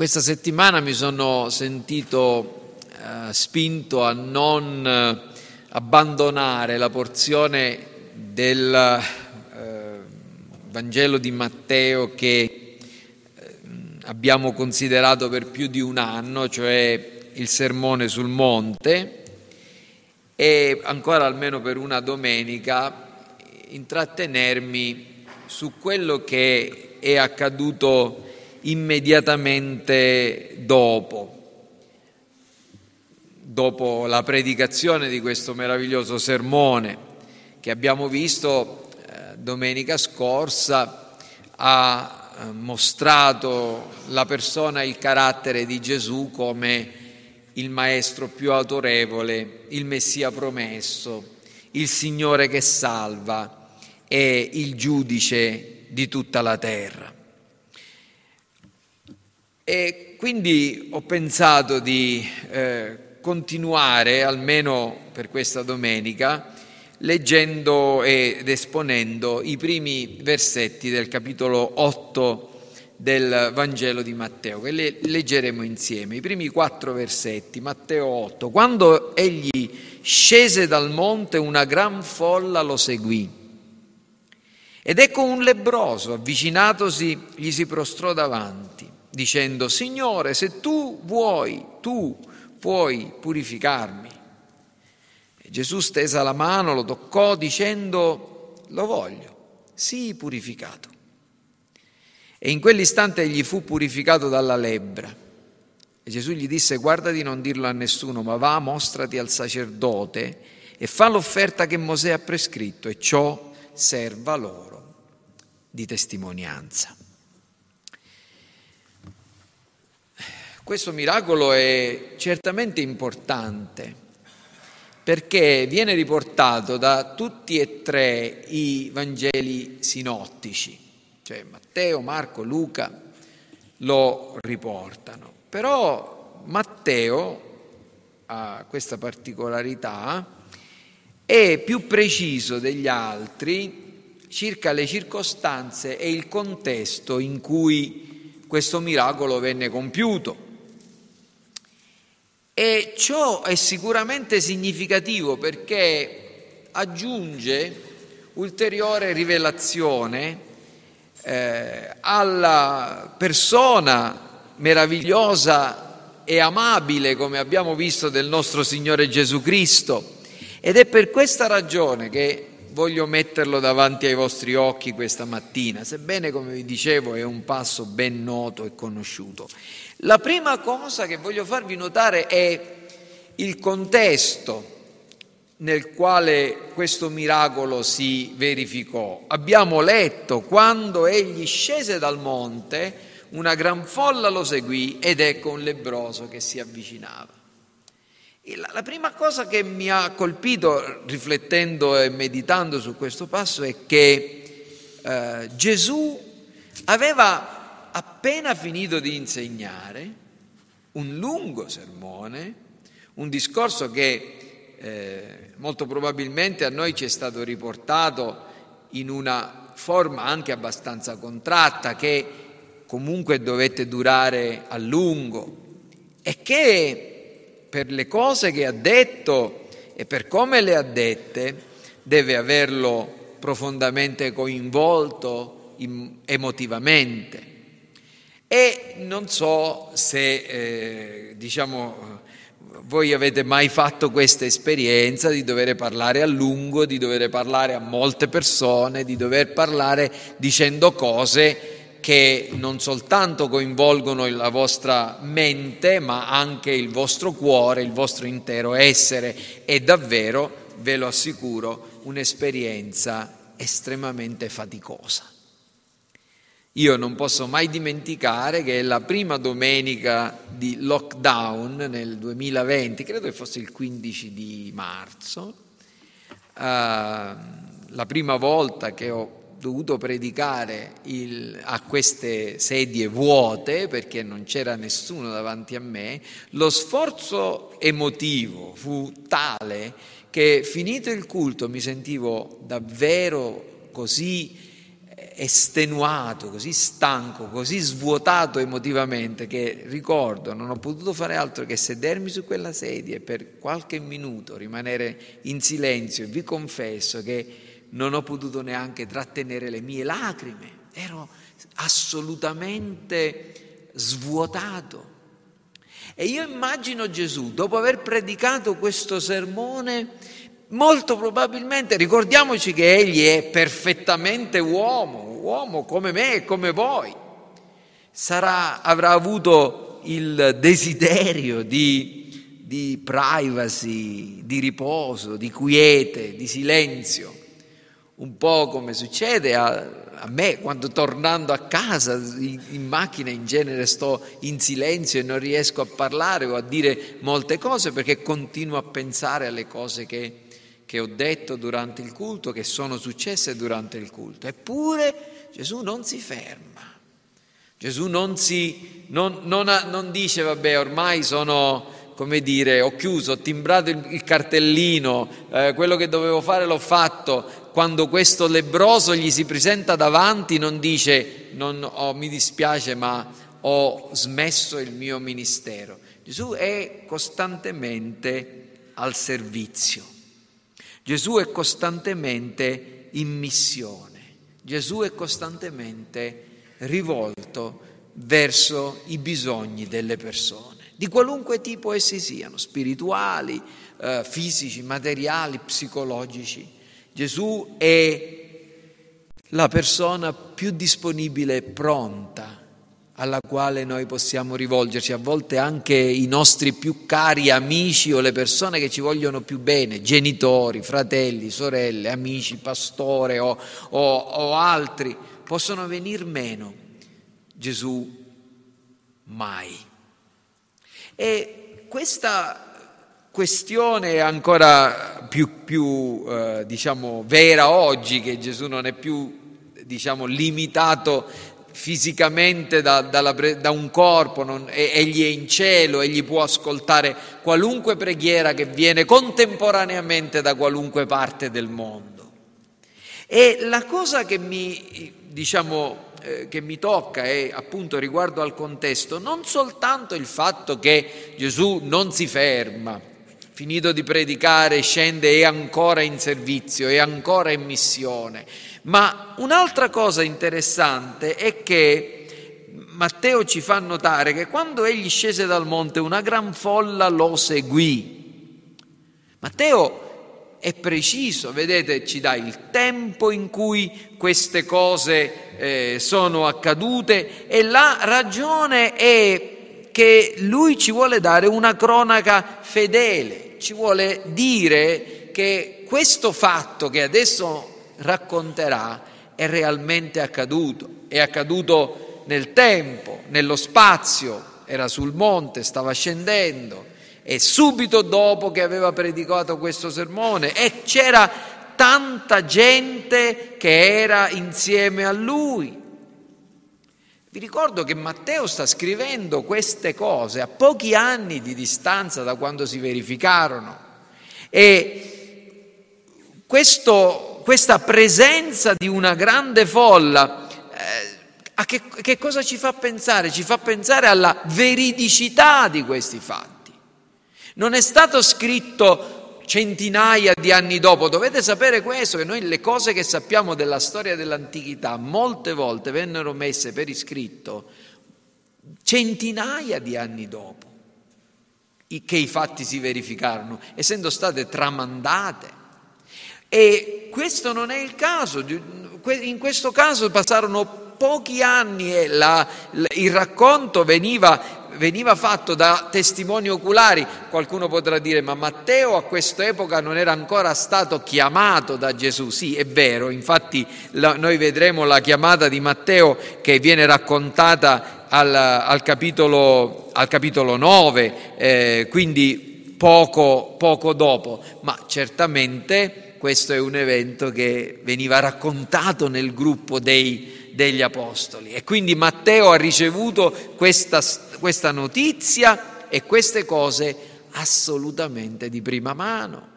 Questa settimana mi sono sentito eh, spinto a non eh, abbandonare la porzione del eh, Vangelo di Matteo che eh, abbiamo considerato per più di un anno, cioè il sermone sul monte, e ancora almeno per una domenica intrattenermi su quello che è accaduto immediatamente dopo, dopo la predicazione di questo meraviglioso sermone che abbiamo visto eh, domenica scorsa, ha eh, mostrato la persona e il carattere di Gesù come il maestro più autorevole, il Messia promesso, il Signore che salva e il giudice di tutta la terra. E quindi ho pensato di eh, continuare, almeno per questa domenica, leggendo ed esponendo i primi versetti del capitolo 8 del Vangelo di Matteo, che le leggeremo insieme. I primi quattro versetti, Matteo 8. Quando egli scese dal monte, una gran folla lo seguì. Ed ecco un lebroso, avvicinatosi, gli si prostrò davanti dicendo, Signore, se tu vuoi, tu puoi purificarmi. E Gesù stesa la mano, lo toccò dicendo, lo voglio, sii purificato. E in quell'istante egli fu purificato dalla lebbra. E Gesù gli disse, guarda di non dirlo a nessuno, ma va, mostrati al sacerdote e fa l'offerta che Mosè ha prescritto e ciò serva loro di testimonianza. Questo miracolo è certamente importante perché viene riportato da tutti e tre i Vangeli sinottici, cioè Matteo, Marco, Luca lo riportano. Però Matteo ha questa particolarità, è più preciso degli altri circa le circostanze e il contesto in cui questo miracolo venne compiuto. E ciò è sicuramente significativo perché aggiunge ulteriore rivelazione eh, alla persona meravigliosa e amabile, come abbiamo visto, del nostro Signore Gesù Cristo. Ed è per questa ragione che voglio metterlo davanti ai vostri occhi questa mattina, sebbene, come vi dicevo, è un passo ben noto e conosciuto. La prima cosa che voglio farvi notare è il contesto nel quale questo miracolo si verificò. Abbiamo letto quando egli scese dal monte, una gran folla lo seguì ed ecco un lebroso che si avvicinava. La, prima cosa che mi ha colpito riflettendo e meditando su questo passo è che eh, Gesù aveva appena finito di insegnare un lungo sermone, un discorso che eh, molto probabilmente a noi ci è stato riportato in una forma anche abbastanza contratta, che comunque dovette durare a lungo e che per le cose che ha detto e per come le ha dette deve averlo profondamente coinvolto emotivamente. E non so se, eh, diciamo, voi avete mai fatto questa esperienza di dover parlare a lungo, di dover parlare a molte persone, di dover parlare dicendo cose che non soltanto coinvolgono la vostra mente, ma anche il vostro cuore, il vostro intero essere. È davvero, ve lo assicuro, un'esperienza estremamente faticosa. Io non posso mai dimenticare che la prima domenica di lockdown nel 2020, credo che fosse il 15 di marzo, eh, la prima volta che ho dovuto predicare il, a queste sedie vuote perché non c'era nessuno davanti a me, lo sforzo emotivo fu tale che finito il culto mi sentivo davvero così estenuato, così stanco, così svuotato emotivamente che ricordo non ho potuto fare altro che sedermi su quella sedia e per qualche minuto rimanere in silenzio vi confesso che non ho potuto neanche trattenere le mie lacrime, ero assolutamente svuotato. E io immagino Gesù, dopo aver predicato questo sermone, molto probabilmente, ricordiamoci che egli è perfettamente uomo, uomo come me e come voi, sarà, avrà avuto il desiderio di, di privacy, di riposo, di quiete, di silenzio, un po' come succede a, a me quando tornando a casa in, in, macchina in genere sto in silenzio e non riesco a parlare o a dire molte cose perché continuo a pensare alle cose che che ho detto durante il culto, che sono successe durante il culto. Eppure Gesù non si ferma. Gesù non, si, non, non, non dice, vabbè, ormai sono, come dire, ho chiuso, ho timbrato il, il cartellino, eh, quello che dovevo fare l'ho fatto. Quando questo lebroso gli si presenta davanti non dice, non, oh, mi dispiace ma ho smesso il mio ministero. Gesù è costantemente al servizio. Gesù è costantemente in missione, Gesù è costantemente rivolto verso i bisogni delle persone, di qualunque tipo essi siano, spirituali, eh, fisici, materiali, psicologici. Gesù è la persona più disponibile e pronta alla quale noi possiamo rivolgerci, a volte anche i nostri più cari amici o le persone che ci vogliono più bene, genitori, fratelli, sorelle, amici, pastore o, o, o altri, possono venir meno. Gesù mai. E questa questione ancora più, più eh, diciamo, vera oggi, che Gesù non è più diciamo, limitato fisicamente da, dalla, da un corpo, non, egli è in cielo, egli può ascoltare qualunque preghiera che viene contemporaneamente da qualunque parte del mondo. E la cosa che mi, diciamo, eh, che mi tocca è appunto riguardo al contesto, non soltanto il fatto che Gesù non si ferma, finito di predicare, scende e ancora in servizio, è ancora in missione, ma un'altra cosa interessante è che Matteo ci fa notare che quando egli scese dal monte una gran folla lo seguì. Matteo è preciso, vedete, ci dà il tempo in cui queste cose eh, sono accadute e la ragione è che lui ci vuole dare una cronaca fedele, ci vuole dire che questo fatto che adesso racconterà è realmente accaduto. È accaduto nel tempo, nello spazio, era sul monte, stava scendendo e subito dopo che aveva predicato questo sermone e c'era tanta gente che era insieme a lui. Vi ricordo che Matteo sta scrivendo queste cose a pochi anni di distanza da quando si verificarono e questo questa presenza di una grande folla, eh, a che, che cosa ci fa pensare? Ci fa pensare alla veridicità di questi fatti. Non è stato scritto centinaia di anni dopo. Dovete sapere questo, che noi le cose che sappiamo della storia dell'antichità molte volte vennero messe per iscritto centinaia di anni dopo che i fatti si verificarono, essendo state tramandate. E questo non è il caso, in questo caso passarono pochi anni e la, il racconto veniva, veniva, fatto da testimoni oculari. Qualcuno potrà dire, ma Matteo a quest'epoca non era ancora stato chiamato da Gesù. Sì, è vero, infatti la, noi vedremo la chiamata di Matteo che viene raccontata al, al, capitolo, al capitolo, 9, eh, quindi poco, poco dopo, ma certamente questo è un evento che veniva raccontato nel gruppo dei, degli apostoli e quindi Matteo ha ricevuto questa, questa notizia e queste cose assolutamente di prima mano.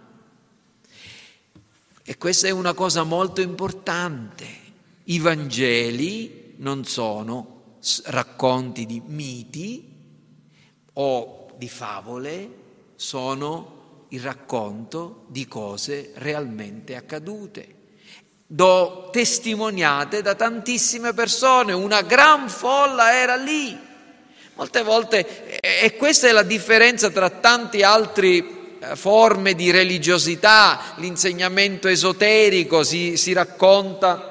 E questa è una cosa molto importante. I Vangeli non sono racconti di miti o di favole, sono il racconto di cose realmente accadute do testimoniate da tantissime persone, una gran folla era lì. Molte volte, e questa è la differenza tra tanti altri eh, forme di religiosità, l'insegnamento esoterico si, si racconta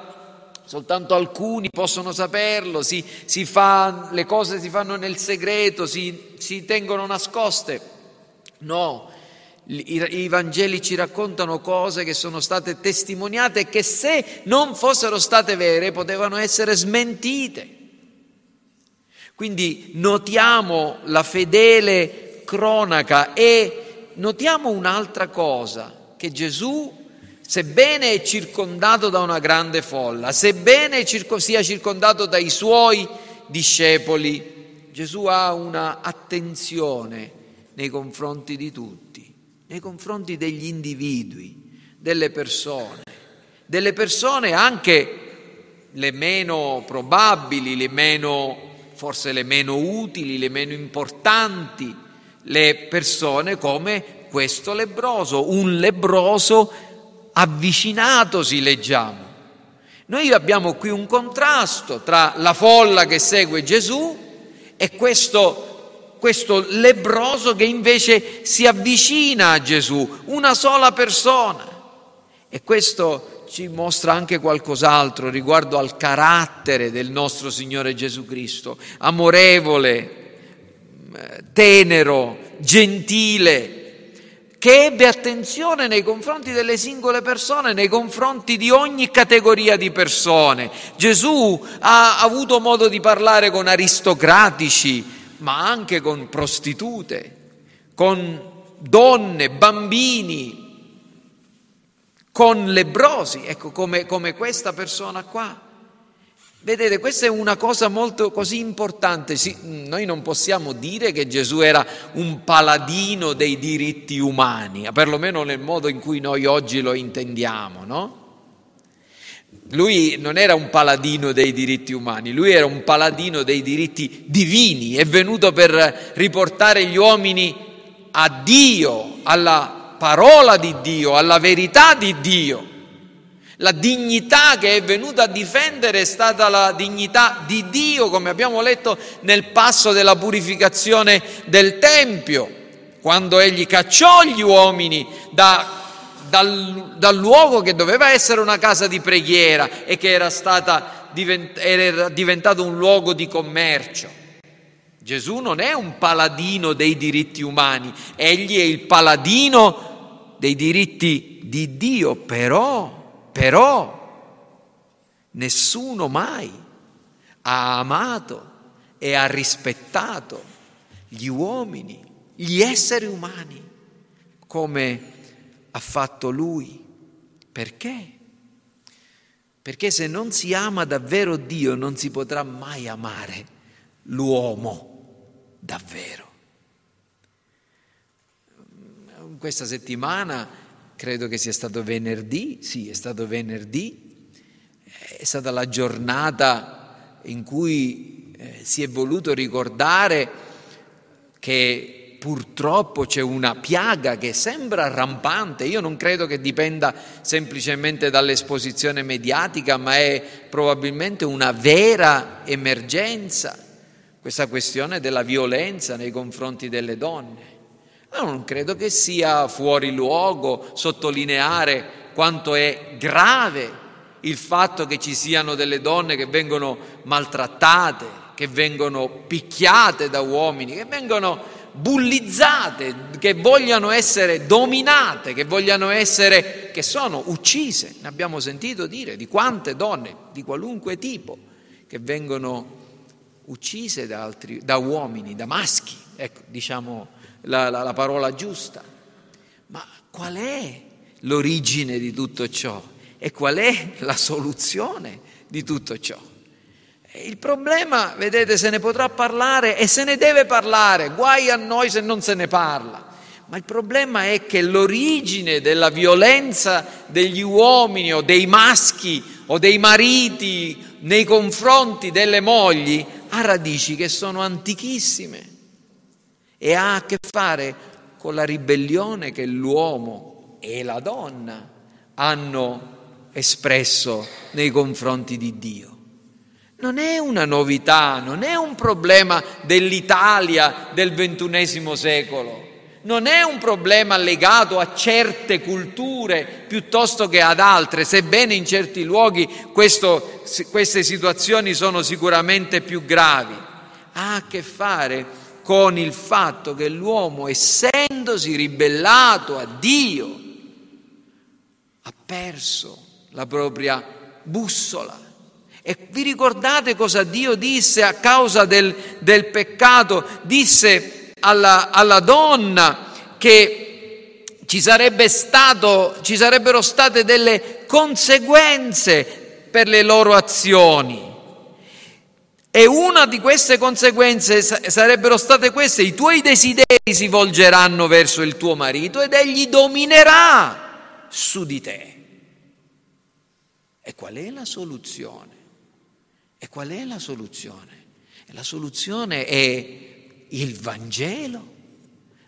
soltanto alcuni possono saperlo, si, si fa, le cose si fanno nel segreto, si, si tengono nascoste. No, i, Vangeli ci raccontano cose che sono state testimoniate e che se non fossero state vere potevano essere smentite. Quindi notiamo la fedele cronaca e notiamo un'altra cosa, che Gesù, sebbene è circondato da una grande folla, sebbene sia circondato dai suoi discepoli, Gesù ha una attenzione nei confronti di tutti nei confronti degli individui, delle persone, delle persone anche le meno probabili, le meno, forse le meno utili, le meno importanti, le persone come questo lebroso, un lebroso avvicinatosi, leggiamo. Noi abbiamo qui un contrasto tra la folla che segue Gesù e questo questo lebroso che invece si avvicina a Gesù, una sola persona. E questo ci mostra anche qualcos'altro riguardo al carattere del nostro Signore Gesù Cristo, amorevole, tenero, gentile, che ebbe attenzione nei confronti delle singole persone, nei confronti di ogni categoria di persone. Gesù ha avuto modo di parlare con aristocratici, ma anche con prostitute, con donne, bambini, con lebrosi, ecco come, come questa persona qua. Vedete, questa è una cosa molto così importante. Sì, noi non possiamo dire che Gesù era un paladino dei diritti umani, perlomeno nel modo in cui noi oggi lo intendiamo, no? Lui non era un paladino dei diritti umani, lui era un paladino dei diritti divini, è venuto per riportare gli uomini a Dio, alla parola di Dio, alla verità di Dio. La dignità che è venuta a difendere è stata la dignità di Dio, come abbiamo letto nel passo della purificazione del Tempio, quando egli cacciò gli uomini da dal, dal, luogo che doveva essere una casa di preghiera e che era, stata, era diventato un luogo di commercio. Gesù non è un paladino dei diritti umani, egli è il paladino dei diritti di Dio, però, però, nessuno mai ha amato e ha rispettato gli uomini, gli esseri umani come ha fatto lui. Perché? Perché se non si ama davvero Dio non si potrà mai amare l'uomo davvero. Questa settimana, credo che sia stato venerdì, sì, è stato venerdì, è stata la giornata in cui eh, si è voluto ricordare che purtroppo c'è una piaga che sembra rampante, io non credo che dipenda semplicemente dall'esposizione mediatica, ma è probabilmente una vera emergenza, questa questione della violenza nei confronti delle donne. Ma non credo che sia fuori luogo sottolineare quanto è grave il fatto che ci siano delle donne che vengono maltrattate, che vengono picchiate da uomini, che vengono bullizzate, che vogliano essere dominate, che vogliano essere, che sono uccise. Ne abbiamo sentito dire di quante donne di qualunque tipo che vengono uccise da, altri, da uomini, da maschi, ecco, diciamo la, la, la parola giusta. Ma qual è l'origine di tutto ciò? E qual è la soluzione di tutto ciò? Il problema, vedete, se ne potrà parlare e se ne deve parlare, guai a noi se non se ne parla. Ma il problema è che l'origine della violenza degli uomini o dei maschi o dei mariti nei confronti delle mogli ha radici che sono antichissime e ha a che fare con la ribellione che l'uomo e la donna hanno espresso nei confronti di Dio. Non è una novità, non è un problema dell'Italia del ventunesimo secolo, non è un problema legato a certe culture piuttosto che ad altre, sebbene in certi luoghi questo, queste situazioni sono sicuramente più gravi. Ha a che fare con il fatto che l'uomo, essendosi ribellato a Dio, ha perso la propria bussola. E vi ricordate cosa Dio disse a causa del, del peccato? Disse alla, alla donna che ci, sarebbe stato, ci sarebbero state delle conseguenze per le loro azioni. E una di queste conseguenze sarebbero state queste, i tuoi desideri si volgeranno verso il tuo marito ed egli dominerà su di te. E qual è la soluzione? E qual è la soluzione? La soluzione è il Vangelo.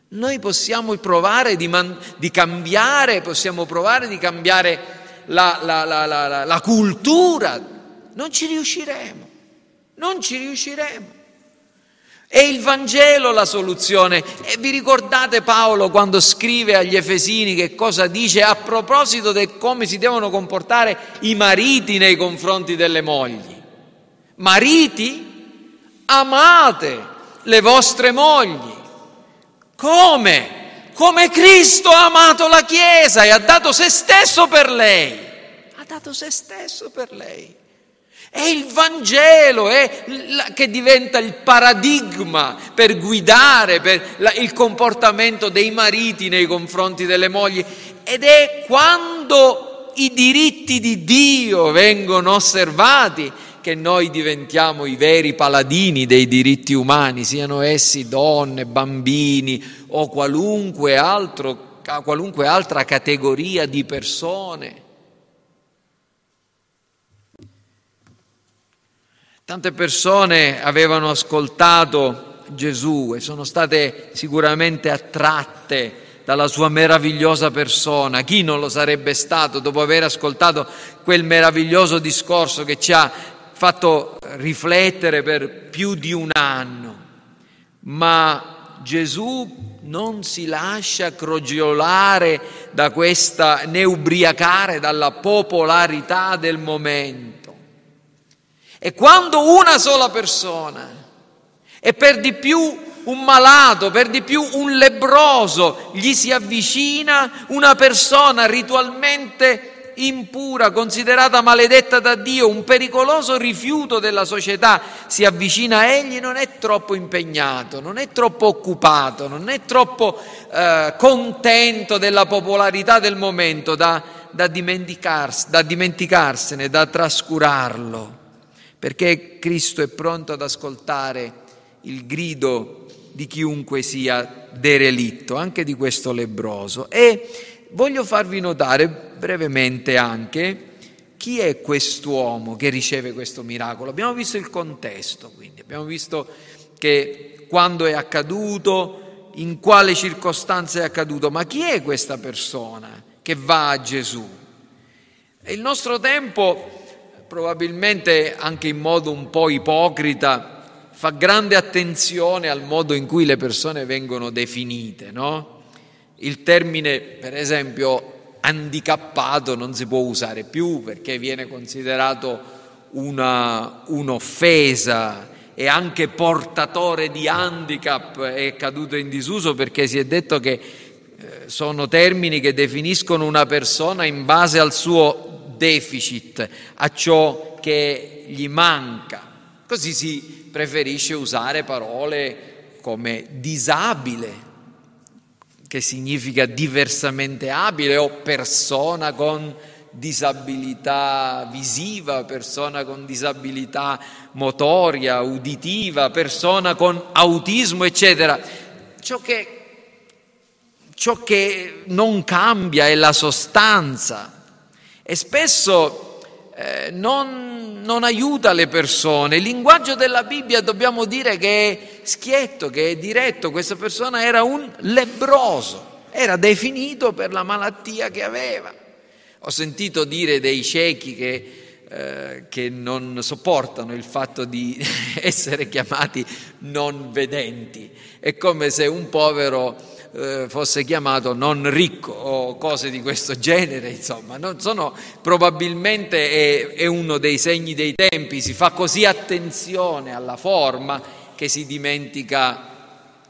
Noi possiamo provare di, man- di cambiare, possiamo provare di cambiare la, la, la, la cultura, non ci riusciremo, non ci riusciremo. È il Vangelo la soluzione. E vi ricordate Paolo quando scrive agli Efesini che cosa dice a proposito di come si devono comportare i mariti nei confronti delle mogli? Mariti, amate le vostre mogli. Come? Come Cristo ha amato la Chiesa e ha dato se stesso per lei. Ha dato se stesso per lei. È il Vangelo è la, che diventa il paradigma per guidare per la, il comportamento dei mariti nei confronti delle mogli ed è quando i diritti di Dio vengono osservati che noi diventiamo i veri paladini dei diritti umani, siano essi donne, bambini o qualunque, altro, qualunque altra categoria di persone. Tante persone avevano ascoltato Gesù e sono state sicuramente attratte dalla sua meravigliosa persona. Chi non lo sarebbe stato dopo aver ascoltato quel meraviglioso discorso che ci ha fatto riflettere per più di un anno? Ma Gesù non si lascia crogiolare da questa, né ubriacare dalla popolarità del momento e quando una sola persona, e per di più un malato, per di più un lebroso, gli si avvicina una persona ritualmente impura, considerata maledetta da Dio, un pericoloso rifiuto della società, si avvicina a egli, non è troppo impegnato, non è troppo occupato, non è troppo eh, contento della popolarità del momento da, da, da dimenticarsene, da trascurarlo perché Cristo è pronto ad ascoltare il grido di chiunque sia derelitto, anche di questo lebroso. E voglio farvi notare brevemente anche chi è quest'uomo che riceve questo miracolo. Abbiamo visto il contesto, quindi abbiamo visto che quando è accaduto, in quale circostanza è accaduto, ma chi è questa persona che va a Gesù? E il nostro tempo probabilmente anche in modo un po' ipocrita, fa grande attenzione al modo in cui le persone vengono definite, no? Il termine, per esempio, handicappato non si può usare più perché viene considerato una, un'offesa e anche portatore di handicap è caduto in disuso perché si è detto che eh, sono termini che definiscono una persona in base al suo deficit, a ciò che gli manca. Così si preferisce usare parole come disabile, che significa diversamente abile, o persona con disabilità visiva, persona con disabilità motoria, uditiva, persona con autismo, eccetera. Ciò che, ciò che non cambia è la sostanza e spesso eh, non, non aiuta le persone. Il linguaggio della Bibbia dobbiamo dire che è schietto, che è diretto. Questa persona era un lebroso, era definito per la malattia che aveva. Ho sentito dire dei ciechi che eh, che non sopportano il fatto di essere chiamati non vedenti. È come se un povero eh, fosse chiamato non ricco o cose di questo genere, insomma, sono, probabilmente è, è uno dei segni dei tempi, si fa così attenzione alla forma che si dimentica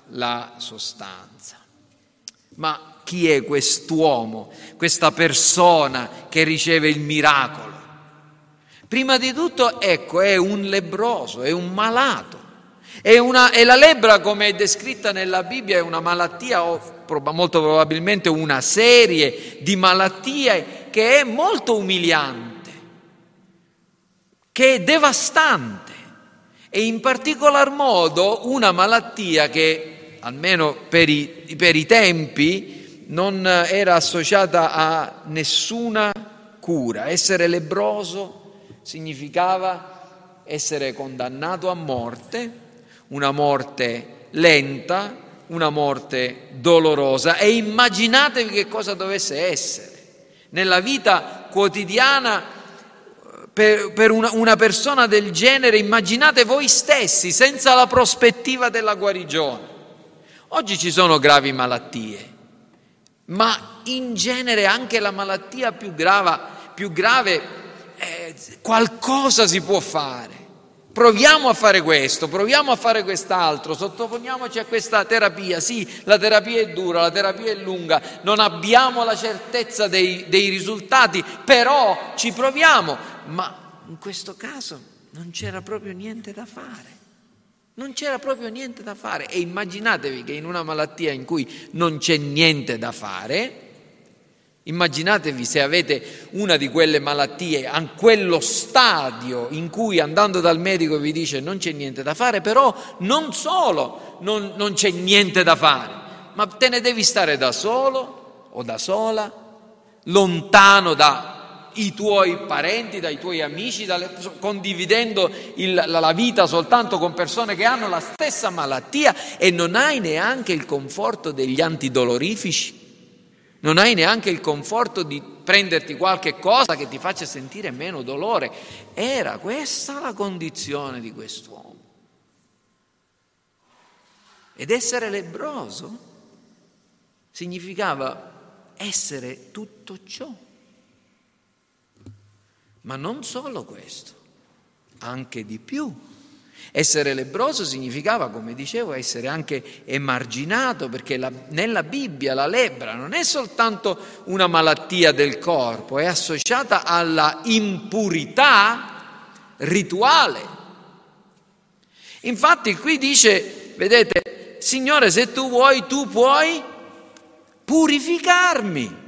la sostanza. Ma chi è quest'uomo, questa persona che riceve il miracolo? Prima di tutto, ecco, è un lebroso, è un malato. È una, e la lebbra, come è descritta nella Bibbia, è una malattia o molto probabilmente una serie di malattie che è molto umiliante, che è devastante e in particolar modo una malattia che, almeno per i, per i tempi, non era associata a nessuna cura. Essere lebroso significava essere condannato a morte, una morte lenta, una morte dolorosa e immaginatevi che cosa dovesse essere. Nella vita quotidiana per, per una, una persona del genere immaginate voi stessi senza la prospettiva della guarigione. Oggi ci sono gravi malattie, ma in genere anche la malattia più, grava, più grave eh, qualcosa si può fare. Proviamo a fare questo, proviamo a fare quest'altro, sottoponiamoci a questa terapia. Sì, la terapia è dura, la terapia è lunga, non abbiamo la certezza dei, dei risultati, però ci proviamo. Ma in questo caso non c'era proprio niente da fare. Non c'era proprio niente da fare. E immaginatevi che in una malattia in cui non c'è niente da fare, Immaginatevi se avete una di quelle malattie, a quello stadio in cui andando dal medico vi dice non c'è niente da fare, però non solo non, non c'è niente da fare, ma te ne devi stare da solo o da sola, lontano dai tuoi parenti, dai tuoi amici, dalle, condividendo il, la vita soltanto con persone che hanno la stessa malattia e non hai neanche il conforto degli antidolorifici non hai neanche il conforto di prenderti qualche cosa che ti faccia sentire meno dolore. Era questa la condizione di quest'uomo. Ed essere lebroso significava essere tutto ciò. Ma non solo questo, anche di più. Essere lebroso significava, come dicevo, essere anche emarginato, perché la, nella Bibbia la lebbra non è soltanto una malattia del corpo, è associata alla impurità rituale. Infatti qui dice, vedete, Signore, se tu vuoi, tu puoi purificarmi.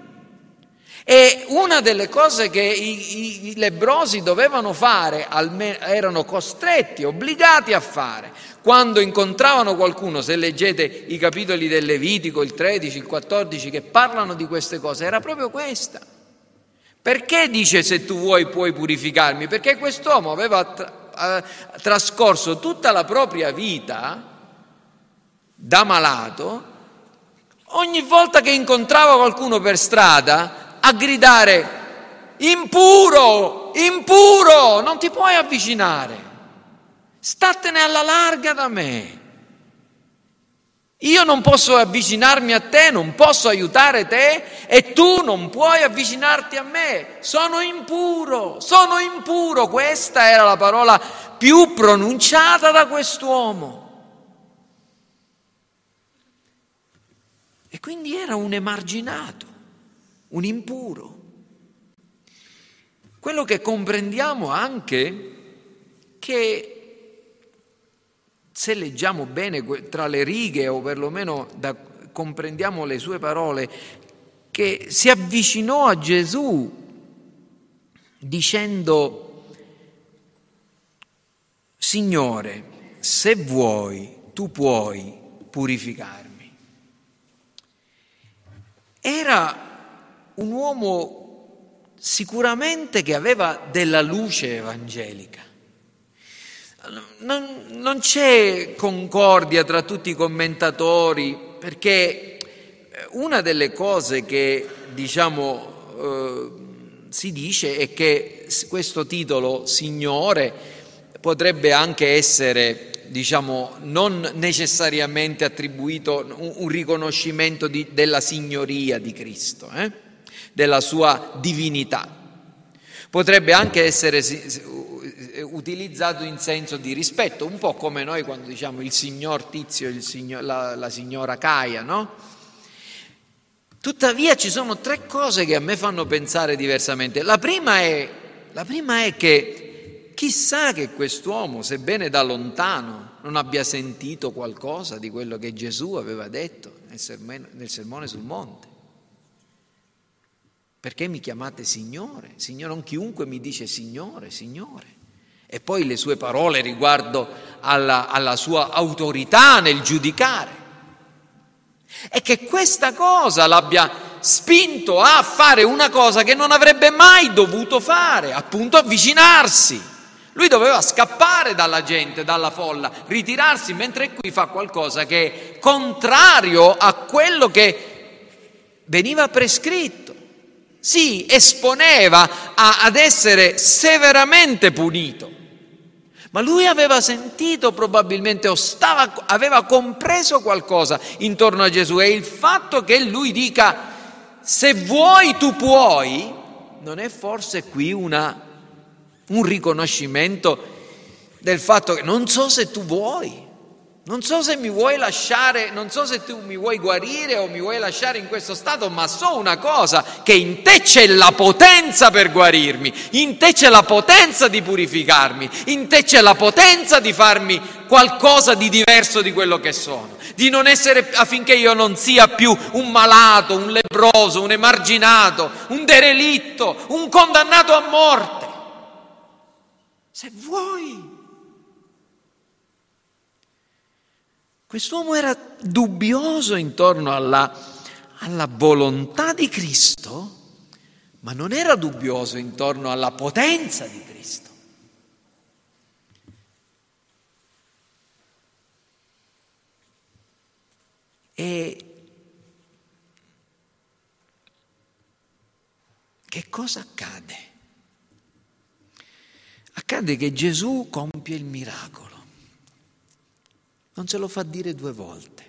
E una delle cose che i, i lebrosi dovevano fare, almeno, erano costretti, obbligati a fare, quando incontravano qualcuno, se leggete i capitoli del Levitico, il 13, il 14, che parlano di queste cose, era proprio questa. Perché dice se tu vuoi puoi purificarmi? Perché quest'uomo aveva tra, eh, trascorso tutta la propria vita da malato, ogni volta che incontrava qualcuno per strada, a gridare impuro, impuro, non ti puoi avvicinare, statene alla larga da me. Io non posso avvicinarmi a te, non posso aiutare te e tu non puoi avvicinarti a me. Sono impuro, sono impuro. Questa era la parola più pronunciata da quest'uomo. E quindi era un emarginato un impuro. Quello che comprendiamo anche che se leggiamo bene tra le righe o perlomeno da, comprendiamo le sue parole, che si avvicinò a Gesù dicendo, Signore, se vuoi, tu puoi purificarmi. Era un uomo sicuramente che aveva della luce evangelica. Non, non, c'è concordia tra tutti i commentatori perché una delle cose che diciamo eh, si dice è che questo titolo Signore potrebbe anche essere diciamo, non necessariamente attribuito un, un riconoscimento di, della signoria di Cristo, eh? Della sua divinità. Potrebbe anche essere utilizzato in senso di rispetto, un po' come noi quando diciamo il signor Tizio, il signor, la, la signora Caia, no? Tuttavia ci sono tre cose che a me fanno pensare diversamente. La prima è, la prima è che chissà che quest'uomo, sebbene da lontano, non abbia sentito qualcosa di quello che Gesù aveva detto nel sermone, nel sermone sul monte. Perché mi chiamate Signore? Signore, non chiunque mi dice Signore, Signore. E poi le sue parole riguardo alla, alla sua autorità nel giudicare e che questa cosa l'abbia spinto a fare una cosa che non avrebbe mai dovuto fare, appunto avvicinarsi. Lui doveva scappare dalla gente, dalla folla, ritirarsi, mentre qui fa qualcosa che è contrario a quello che veniva prescritto. Si esponeva a, ad essere severamente punito. Ma lui aveva sentito probabilmente o stava, aveva compreso qualcosa intorno a Gesù e il fatto che lui dica se vuoi tu puoi, non è forse qui una, un riconoscimento del fatto che non so se tu vuoi, non so se mi vuoi lasciare, non so se tu mi vuoi guarire o mi vuoi lasciare in questo stato, ma so una cosa, che in te c'è la potenza per guarirmi, in te c'è la potenza di purificarmi, in te c'è la potenza di farmi qualcosa di diverso di quello che sono, di non essere affinché io non sia più un malato, un lebroso, un emarginato, un derelitto, un condannato a morte. Se vuoi Quest'uomo era dubbioso intorno alla, alla volontà di Cristo, ma non era dubbioso intorno alla potenza di Cristo. E che cosa accade? Accade che Gesù compie il miracolo non se lo fa dire due volte.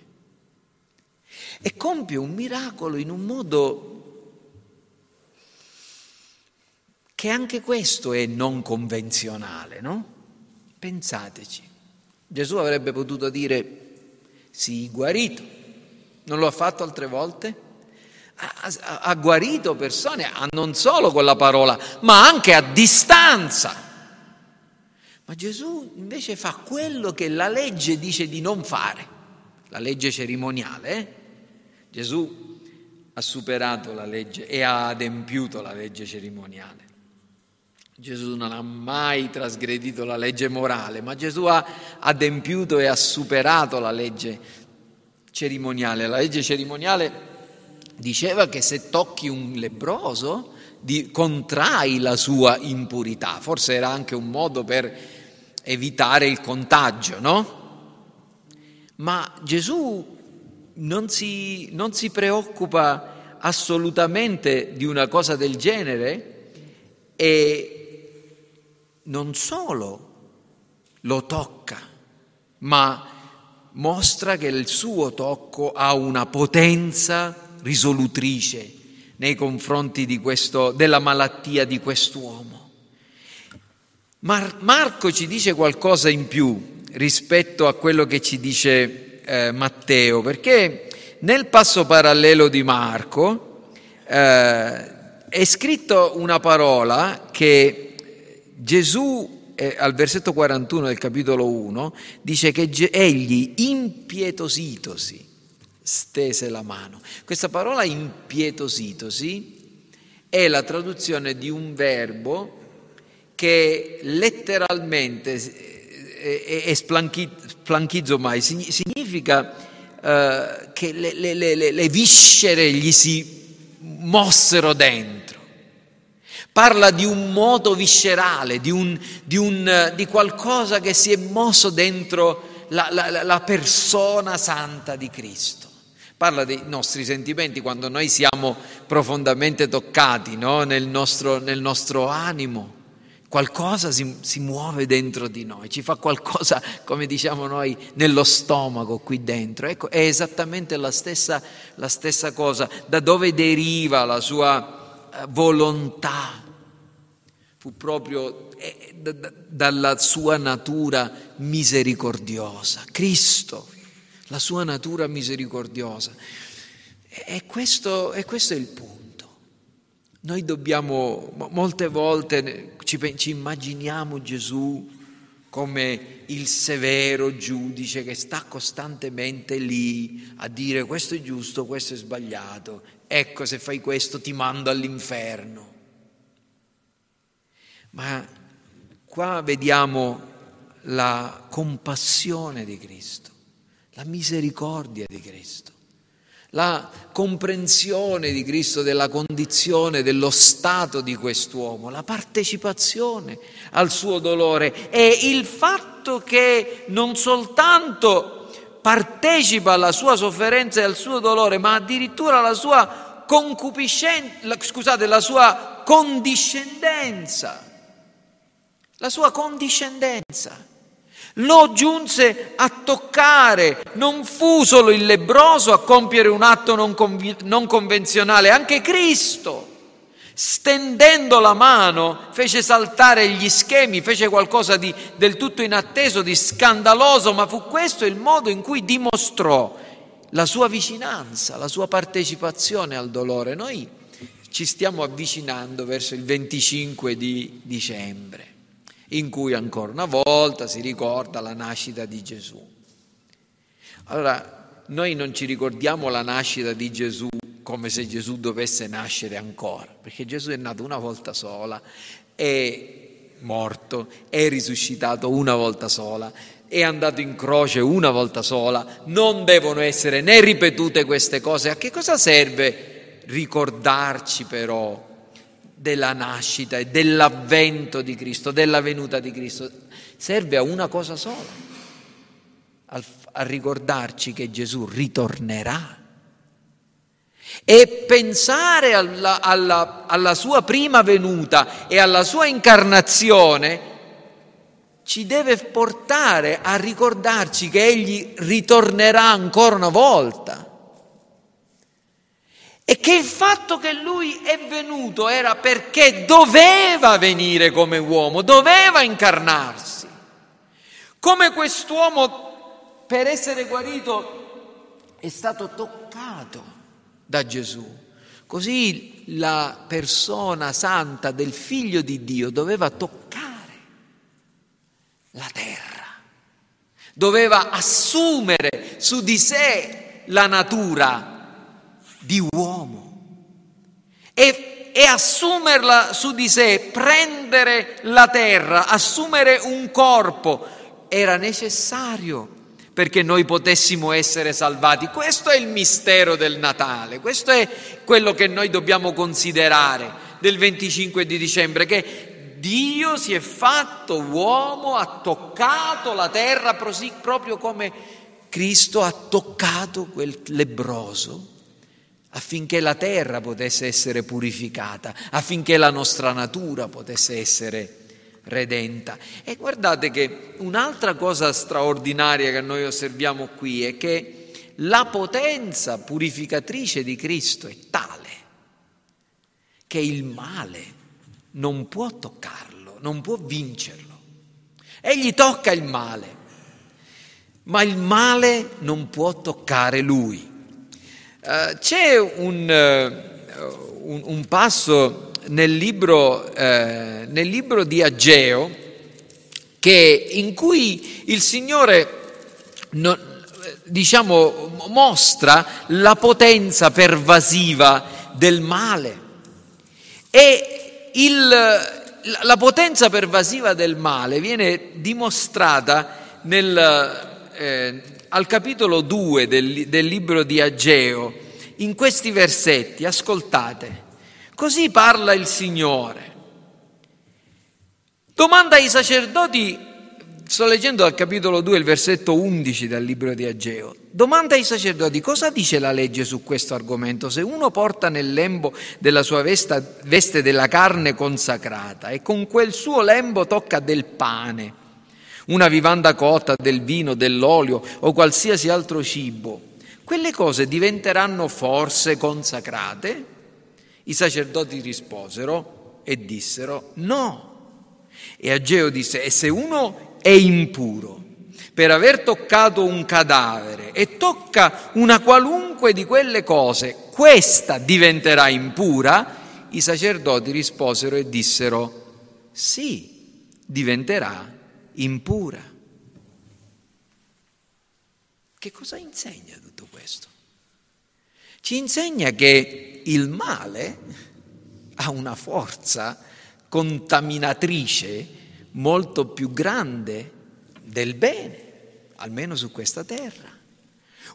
E compie un miracolo in un modo che anche questo è non convenzionale, no? Pensateci. Gesù avrebbe potuto dire sì, guarito. Non lo ha fatto altre volte? Ha, ha, ha guarito persone, non solo con la parola, ma anche a distanza. Ma Gesù invece fa quello che la legge dice di non fare, la legge cerimoniale. Eh? Gesù ha superato la legge e ha adempiuto la legge cerimoniale. Gesù non ha mai trasgredito la legge morale, ma Gesù ha adempiuto e ha superato la legge cerimoniale. La legge cerimoniale diceva che se tocchi un lebroso di, contrai la sua impurità, forse era anche un modo per evitare il contagio, no? Ma Gesù non si, non si preoccupa assolutamente di una cosa del genere e non solo lo tocca, ma mostra che il suo tocco ha una potenza risolutrice nei confronti questo, della malattia di quest'uomo. Mar- Marco ci dice qualcosa in più rispetto a quello che ci dice eh, Matteo, perché nel passo parallelo di Marco eh, è scritto una parola che Gesù eh, al versetto 41 del capitolo 1 dice che egli impietositosi stese la mano. Questa parola impietositosi è la traduzione di un verbo che letteralmente è, è splanchizomai, significa uh, che le, le, le, le viscere gli si mossero dentro. parla di un moto viscerale, di, un, di, un, di qualcosa che si è mosso dentro la, la, la persona santa di Cristo parla dei nostri sentimenti quando noi siamo profondamente toccati no? nel, nostro, nel, nostro, animo. Qualcosa si, si, muove dentro di noi, ci fa qualcosa, come diciamo noi, nello stomaco qui dentro. Ecco, è esattamente la stessa, la stessa cosa. Da dove deriva la sua eh, volontà? Fu proprio eh, dalla sua natura misericordiosa. Cristo la sua natura misericordiosa. E questo, e questo è il punto. Noi dobbiamo, molte volte ci, ci immaginiamo Gesù come il severo giudice che sta costantemente lì a dire questo è giusto, questo è sbagliato, ecco se fai questo ti mando all'inferno. Ma qua vediamo la compassione di Cristo la misericordia di Cristo, la comprensione di Cristo della condizione, dello stato di quest'uomo, la partecipazione al suo dolore e il fatto che non soltanto partecipa alla sua sofferenza e al suo dolore, ma addirittura alla sua concupiscenza, scusate, la sua condiscendenza, la sua condiscendenza lo giunse a toccare. Non fu solo il lebroso a compiere un atto non, conv- non convenzionale, anche Cristo, stendendo la mano, fece saltare gli schemi, fece qualcosa di del tutto inatteso, di scandaloso, ma fu questo il modo in cui dimostrò la sua vicinanza, la sua partecipazione al dolore. Noi ci stiamo avvicinando verso il 25 di dicembre in cui ancora una volta si ricorda la nascita di Gesù. Allora, noi non ci ricordiamo la nascita di Gesù come se Gesù dovesse nascere ancora, perché Gesù è nato una volta sola, è morto, è risuscitato una volta sola, è andato in croce una volta sola, non devono essere né ripetute queste cose. A che cosa serve ricordarci però della nascita e dell'avvento di Cristo, della venuta di Cristo, serve a una cosa sola, a ricordarci che Gesù ritornerà. E pensare alla, alla, alla sua prima venuta e alla sua incarnazione ci deve portare a ricordarci che Egli ritornerà ancora una volta e che il fatto che lui è venuto era perché doveva venire come uomo, doveva incarnarsi. Come quest'uomo per essere guarito è stato toccato da Gesù, così la persona santa del figlio di Dio doveva toccare la terra, doveva assumere su di sé la natura di uomo e, e assumerla su di sé, prendere la terra, assumere un corpo, era necessario perché noi potessimo essere salvati. Questo è il mistero del Natale, questo è quello che noi dobbiamo considerare del 25 di dicembre, che Dio si è fatto uomo, ha toccato la terra proprio come Cristo ha toccato quel lebroso affinché la terra potesse essere purificata, affinché la nostra natura potesse essere redenta. E guardate che un'altra cosa straordinaria che noi osserviamo qui è che la potenza purificatrice di Cristo è tale che il male non può toccarlo, non può vincerlo. Egli tocca il male, ma il male non può toccare lui. Uh, c'è un, uh, un, un, passo nel libro, uh, nel libro di Ageo che, in cui il Signore no, diciamo, mostra la potenza pervasiva del male. E il, la potenza pervasiva del male viene dimostrata nel, eh, al capitolo 2 del, del libro di Ageo, in questi versetti, ascoltate, così parla il Signore. Domanda ai sacerdoti Sto leggendo dal capitolo 2 il versetto 11 del libro di Ageo. Domanda ai sacerdoti cosa dice la legge su questo argomento. Se uno porta nel lembo della sua vesta, veste della carne consacrata e con quel suo lembo tocca del pane, una vivanda cotta, del vino, dell'olio o qualsiasi altro cibo, quelle cose diventeranno forse consacrate? I sacerdoti risposero e dissero no. E Ageo disse, e se uno è impuro per aver toccato un cadavere e tocca una qualunque di quelle cose, questa diventerà impura? I sacerdoti risposero e dissero, sì, diventerà impura. Che cosa insegna tutto questo? Ci insegna che il male ha una forza contaminatrice molto più grande del bene, almeno su questa terra.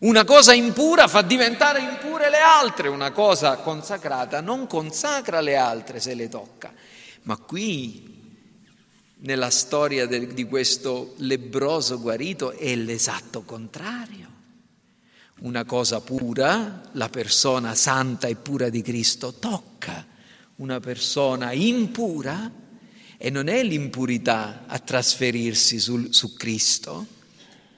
Una cosa impura fa diventare impure le altre, una cosa consacrata non consacra le altre se le tocca. Ma qui, nella storia del, di questo lebroso guarito, è l'esatto contrario. Una cosa pura, la persona santa e pura di Cristo, tocca una persona impura e non è l'impurità a trasferirsi sul, su Cristo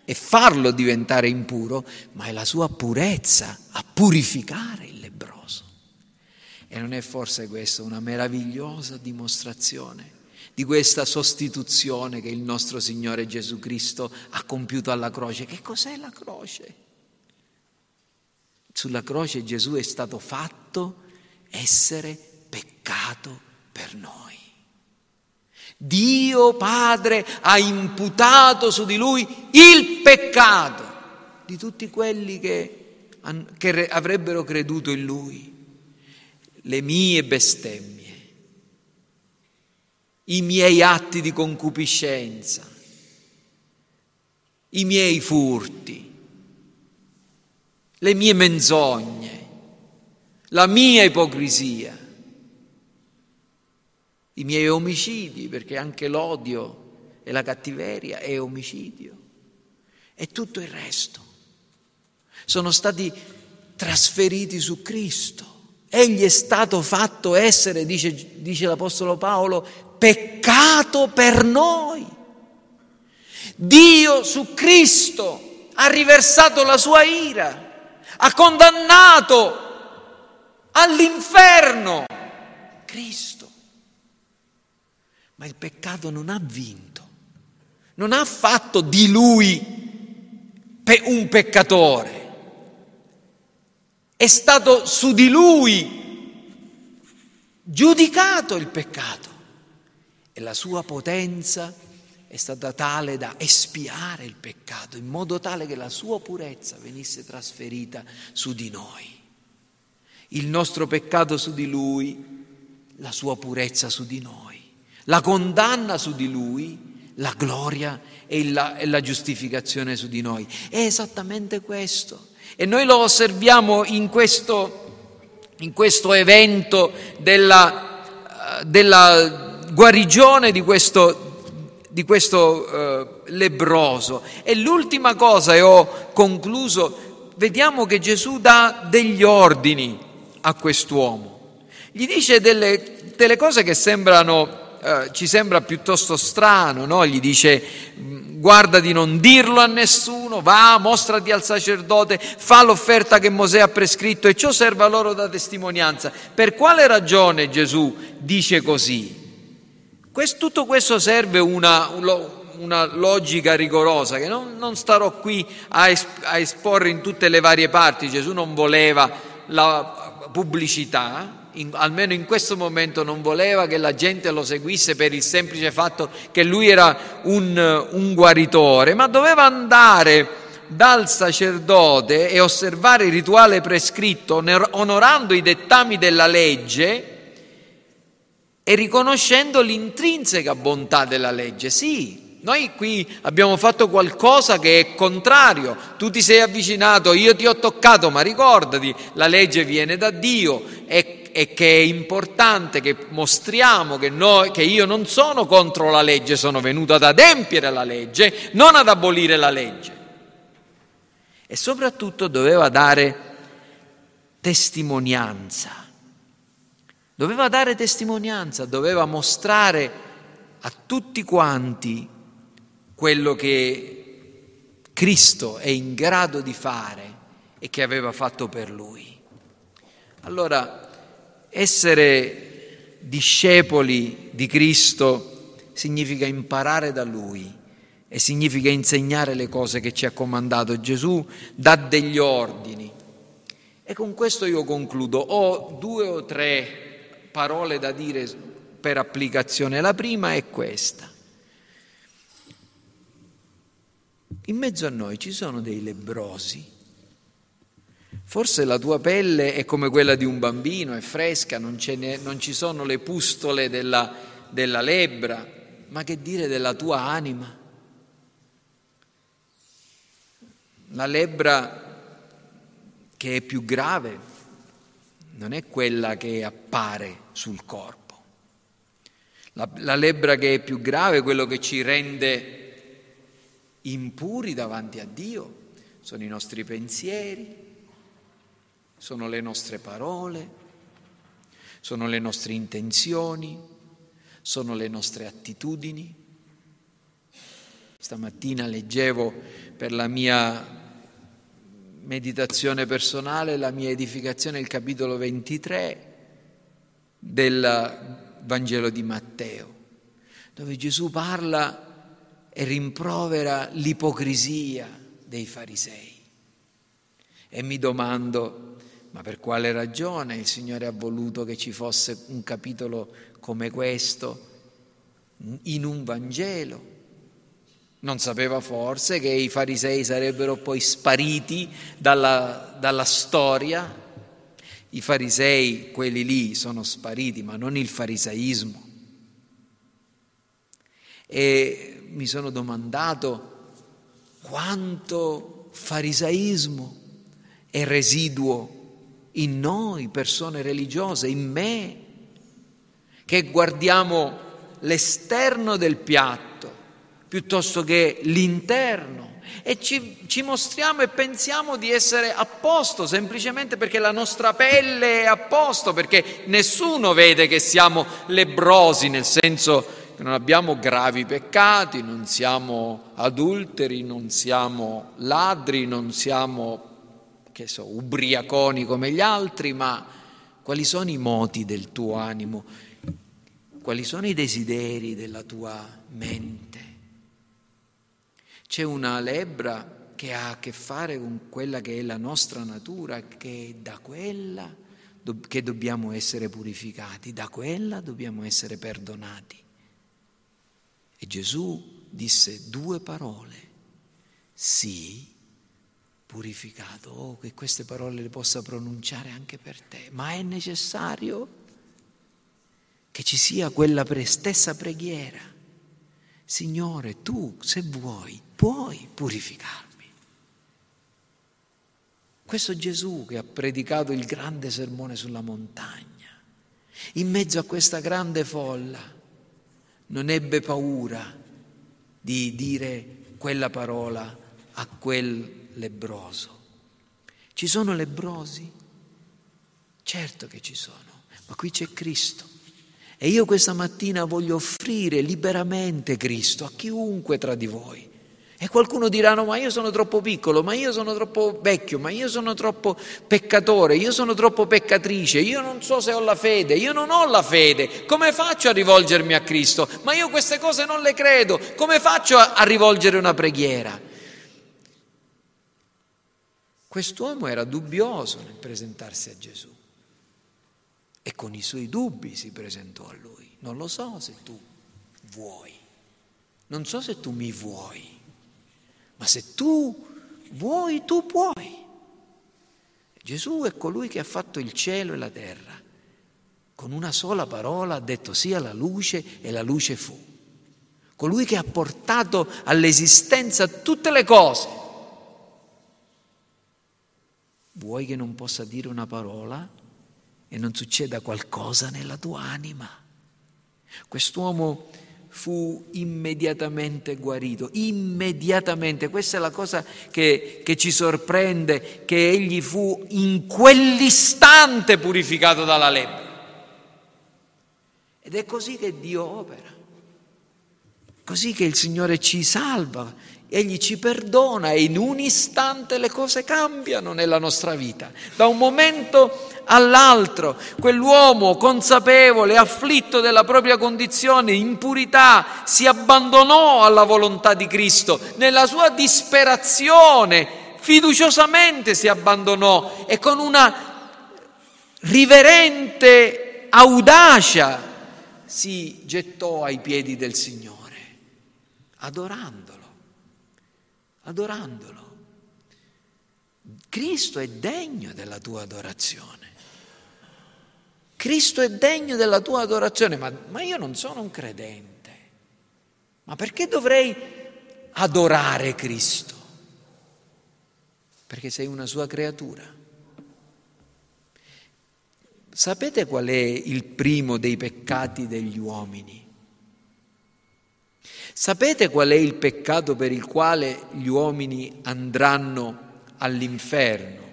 e farlo diventare impuro, ma è la sua purezza a purificare il lebroso. E non è forse questa una meravigliosa dimostrazione di questa sostituzione che il nostro Signore Gesù Cristo ha compiuto alla croce? Che cos'è la croce? Sulla croce Gesù è stato fatto essere peccato per noi. Dio Padre ha imputato su di lui il peccato di tutti quelli che, che avrebbero creduto in lui, le mie bestemmie, i miei atti di concupiscenza, i miei furti, le mie menzogne, la mia ipocrisia i miei omicidi, perché anche l'odio e la cattiveria è omicidio, e tutto il resto. Sono stati trasferiti su Cristo. Egli è stato fatto essere, dice, dice l'Apostolo Paolo, peccato per noi. Dio su Cristo ha riversato la sua ira, ha condannato all'inferno Cristo. Ma il peccato non ha vinto, non ha fatto di lui un peccatore. È stato su di lui giudicato il peccato e la sua potenza è stata tale da espiare il peccato in modo tale che la sua purezza venisse trasferita su di noi. Il nostro peccato su di lui, la sua purezza su di noi la condanna su di lui, la gloria e la, e la giustificazione su di noi. È esattamente questo. E noi lo osserviamo in questo, in questo evento della, della, guarigione di questo, di questo uh, lebroso. E l'ultima cosa, e ho concluso, vediamo che Gesù dà degli ordini a quest'uomo. Gli dice delle, delle cose che sembrano eh, ci sembra piuttosto strano, no? gli dice mm, guarda di non dirlo a nessuno, va, mostrati al sacerdote, fa l'offerta che Mosè ha prescritto e ciò serva loro da testimonianza. Per quale ragione Gesù dice così? Questo, tutto questo serve una, una logica rigorosa che non, non starò qui a, a esporre in tutte le varie parti. Gesù non voleva la pubblicità, in, almeno in questo momento non voleva che la gente lo seguisse per il semplice fatto che lui era un, un guaritore, ma doveva andare dal sacerdote e osservare il rituale prescritto, onorando i dettami della legge e riconoscendo l'intrinseca bontà della legge. Sì, noi qui abbiamo fatto qualcosa che è contrario, tu ti sei avvicinato, io ti ho toccato, ma ricordati, la legge viene da Dio, è e che è importante che mostriamo che, noi, che io non sono contro la legge, sono venuto ad adempiere la legge, non ad abolire la legge. E soprattutto doveva dare testimonianza. Doveva dare testimonianza, doveva mostrare a tutti quanti quello che Cristo è in grado di fare e che aveva fatto per lui. Allora, essere discepoli di Cristo significa imparare da Lui e significa insegnare le cose che ci ha comandato Gesù, dà degli ordini. E con questo io concludo. Ho due o tre parole da dire per applicazione. La prima è questa. In mezzo a noi ci sono dei lebrosi Forse la tua pelle è come quella di un bambino, è fresca, non, ne, non ci sono le pustole della, della lebbra, ma che dire della tua anima? La lebbra che è più grave non è quella che appare sul corpo. La, la lebbra che è più grave, quello che ci rende impuri davanti a Dio, sono i nostri pensieri, sono le nostre parole, sono le nostre intenzioni, sono le nostre attitudini. Stamattina leggevo per la mia meditazione personale, la mia edificazione, il capitolo 23 del Vangelo di Matteo, dove Gesù parla e rimprovera l'ipocrisia dei farisei. E mi domando, ma per quale ragione il Signore ha voluto che ci fosse un capitolo come questo in un Vangelo? Non sapeva forse che i farisei sarebbero poi spariti dalla, dalla storia? I farisei, quelli lì, sono spariti, ma non il farisaismo. E mi sono domandato quanto farisaismo è residuo in noi, persone religiose, in me, che guardiamo l'esterno del piatto piuttosto che l'interno e ci, ci, mostriamo e pensiamo di essere a posto semplicemente perché la nostra pelle è a posto, perché nessuno vede che siamo lebrosi, nel senso che non abbiamo gravi peccati, non siamo adulteri, non siamo ladri, non siamo che so, ubriaconi come gli altri, ma quali sono i moti del tuo animo? Quali sono i desideri della tua mente? C'è una lebbra che ha a che fare con quella che è la nostra natura, che è da quella che dobbiamo essere purificati, da quella dobbiamo essere perdonati. E Gesù disse due parole, sì purificato. Oh, che queste parole le possa pronunciare anche per te. Ma è necessario che ci sia quella stessa preghiera. Signore, tu, se vuoi, puoi purificarmi. Questo Gesù che ha predicato il grande sermone sulla montagna, in mezzo a questa grande folla, non ebbe paura di dire quella parola a quel lebroso. Ci sono lebrosi? Certo che ci sono, ma qui c'è Cristo. E io questa mattina voglio offrire liberamente Cristo a chiunque tra di voi. E qualcuno dirà: No, ma io sono troppo piccolo, ma io sono troppo vecchio, ma io sono troppo peccatore, io sono troppo peccatrice, io non so se ho la fede, io non ho la fede. Come faccio a rivolgermi a Cristo? Ma io queste cose non le credo. Come faccio a, a rivolgere una preghiera? Quest'uomo era dubbioso nel presentarsi a Gesù e con i suoi dubbi si presentò a lui. Non lo so se tu vuoi, non so se tu mi vuoi, ma se tu vuoi, tu puoi. Gesù è colui che ha fatto il cielo e la terra. Con una sola parola ha detto sia la luce e la luce fu. Colui che ha portato all'esistenza tutte le cose Vuoi che non possa dire una parola? e non succeda qualcosa nella tua anima. Quest'uomo fu immediatamente guarito, immediatamente. Questa è la cosa che, che, ci sorprende, che egli fu in quell'istante purificato dalla lepre. Ed è così che Dio opera, così che il Signore ci salva, Egli ci perdona e in un istante le cose cambiano nella nostra vita. Da un momento all'altro, quell'uomo consapevole, afflitto della propria condizione, impurità, si abbandonò alla volontà di Cristo. Nella sua disperazione, fiduciosamente si abbandonò e con una riverente audacia si gettò ai piedi del Signore, adorandolo adorandolo. Cristo è degno della tua adorazione. Cristo è degno della tua adorazione, ma, ma io non sono un credente. Ma perché dovrei adorare Cristo? Perché sei una sua creatura. Sapete qual è il primo dei peccati degli uomini? Sapete qual è il peccato per il quale gli uomini andranno all'inferno?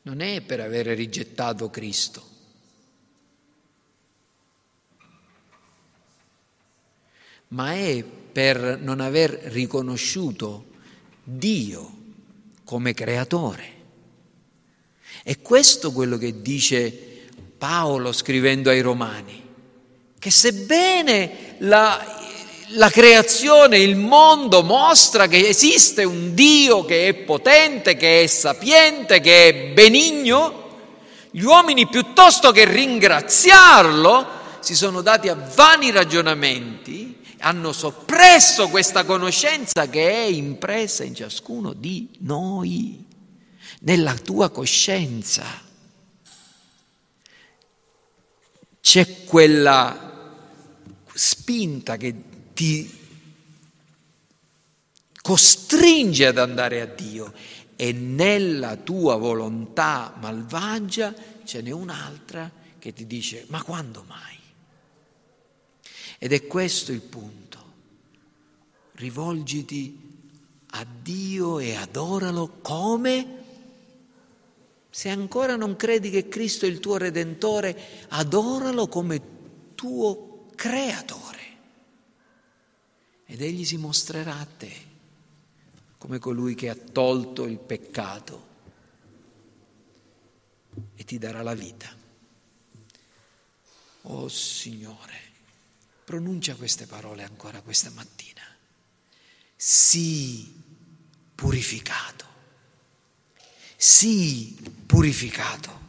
Non è per aver rigettato Cristo. ma è per non aver riconosciuto Dio come creatore. È questo quello che dice Paolo scrivendo ai Romani, che sebbene la, la creazione, il mondo mostra che esiste un Dio che è potente, che è sapiente, che è benigno, gli uomini piuttosto che ringraziarlo si sono dati a vani ragionamenti, hanno soppresso questa conoscenza che è impressa in ciascuno di noi, nella tua coscienza. C'è quella spinta che ti costringe ad andare a Dio e nella tua volontà malvagia ce n'è un'altra che ti dice ma quando mai? Ed è questo il punto. Rivolgiti a Dio e adoralo come se ancora non credi che Cristo è il tuo redentore, adoralo come tuo creatore ed egli si mostrerà a te come colui che ha tolto il peccato e ti darà la vita. Oh Signore, pronuncia queste parole ancora questa mattina. Sii purificato, sii purificato,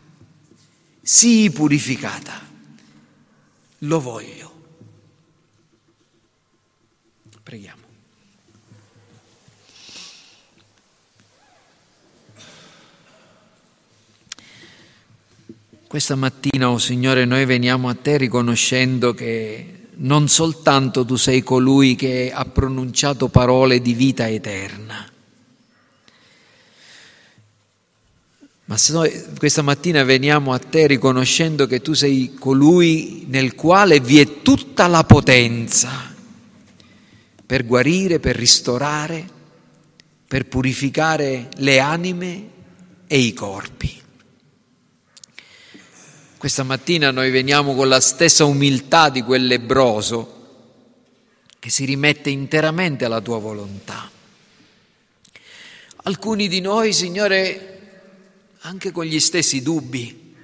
sii purificata. Lo voglio. Preghiamo. Questa mattina, oh Signore, noi veniamo a te riconoscendo che non soltanto tu sei colui che ha pronunciato parole di vita eterna, ma noi questa mattina veniamo a te riconoscendo che tu sei colui nel quale vi è tutta la potenza per guarire, per ristorare, per purificare le anime e i corpi. Questa mattina noi veniamo con la stessa umiltà di quel lebroso che si rimette interamente alla tua volontà. Alcuni di noi, Signore, anche con gli stessi dubbi,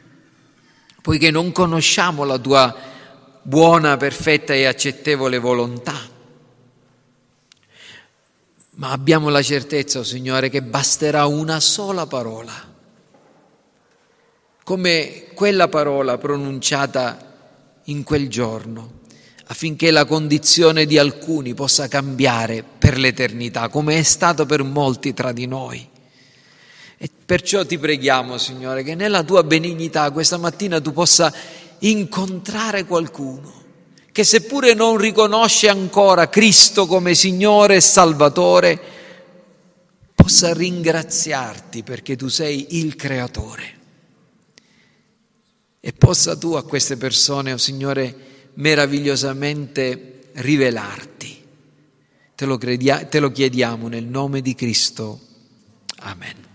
poiché non conosciamo la tua buona, perfetta e accettevole volontà ma abbiamo la certezza, oh Signore, che basterà una sola parola, come quella parola pronunciata in quel giorno, affinché la condizione di alcuni possa cambiare per l'eternità, come è stato per molti tra di noi. E perciò ti preghiamo, Signore, che nella tua benignità questa mattina tu possa incontrare qualcuno che seppure non riconosce ancora Cristo come Signore e Salvatore, possa ringraziarti perché tu sei il Creatore. e possa tu a queste persone, oh Signore, meravigliosamente rivelarti. Te lo, credia- te lo chiediamo nel nome di Cristo. Amen.